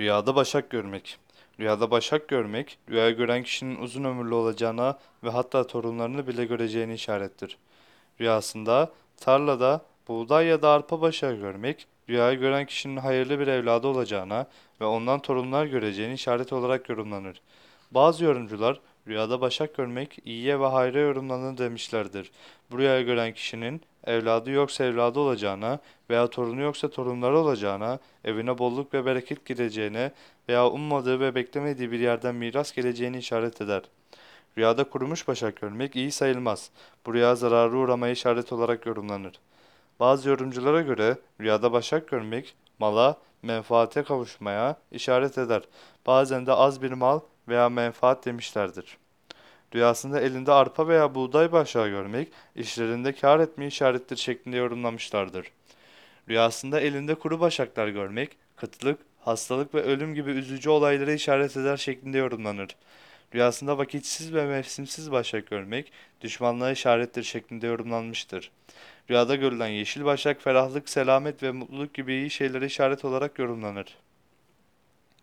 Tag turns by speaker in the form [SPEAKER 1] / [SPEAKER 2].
[SPEAKER 1] Rüyada başak görmek. Rüyada başak görmek, rüya gören kişinin uzun ömürlü olacağına ve hatta torunlarını bile göreceğini işarettir. Rüyasında tarlada buğday ya da arpa başağı görmek, rüyayı gören kişinin hayırlı bir evladı olacağına ve ondan torunlar göreceğini işaret olarak yorumlanır. Bazı yorumcular rüyada başak görmek iyiye ve hayra yorumlanır demişlerdir. Bu rüyayı gören kişinin evladı yoksa evladı olacağına veya torunu yoksa torunları olacağına, evine bolluk ve bereket gireceğine veya ummadığı ve beklemediği bir yerden miras geleceğini işaret eder. Rüyada kurumuş başak görmek iyi sayılmaz. Bu rüya zararı uğramaya işaret olarak yorumlanır. Bazı yorumculara göre rüyada başak görmek mala, menfaate kavuşmaya işaret eder. Bazen de az bir mal veya menfaat demişlerdir. Rüyasında elinde arpa veya buğday başağı görmek, işlerinde kâr etmeyi işarettir şeklinde yorumlamışlardır. Rüyasında elinde kuru başaklar görmek, kıtlık, hastalık ve ölüm gibi üzücü olaylara işaret eder şeklinde yorumlanır. Rüyasında vakitsiz ve mevsimsiz başak görmek, düşmanlığa işarettir şeklinde yorumlanmıştır. Rüyada görülen yeşil başak ferahlık, selamet ve mutluluk gibi iyi şeylere işaret olarak yorumlanır.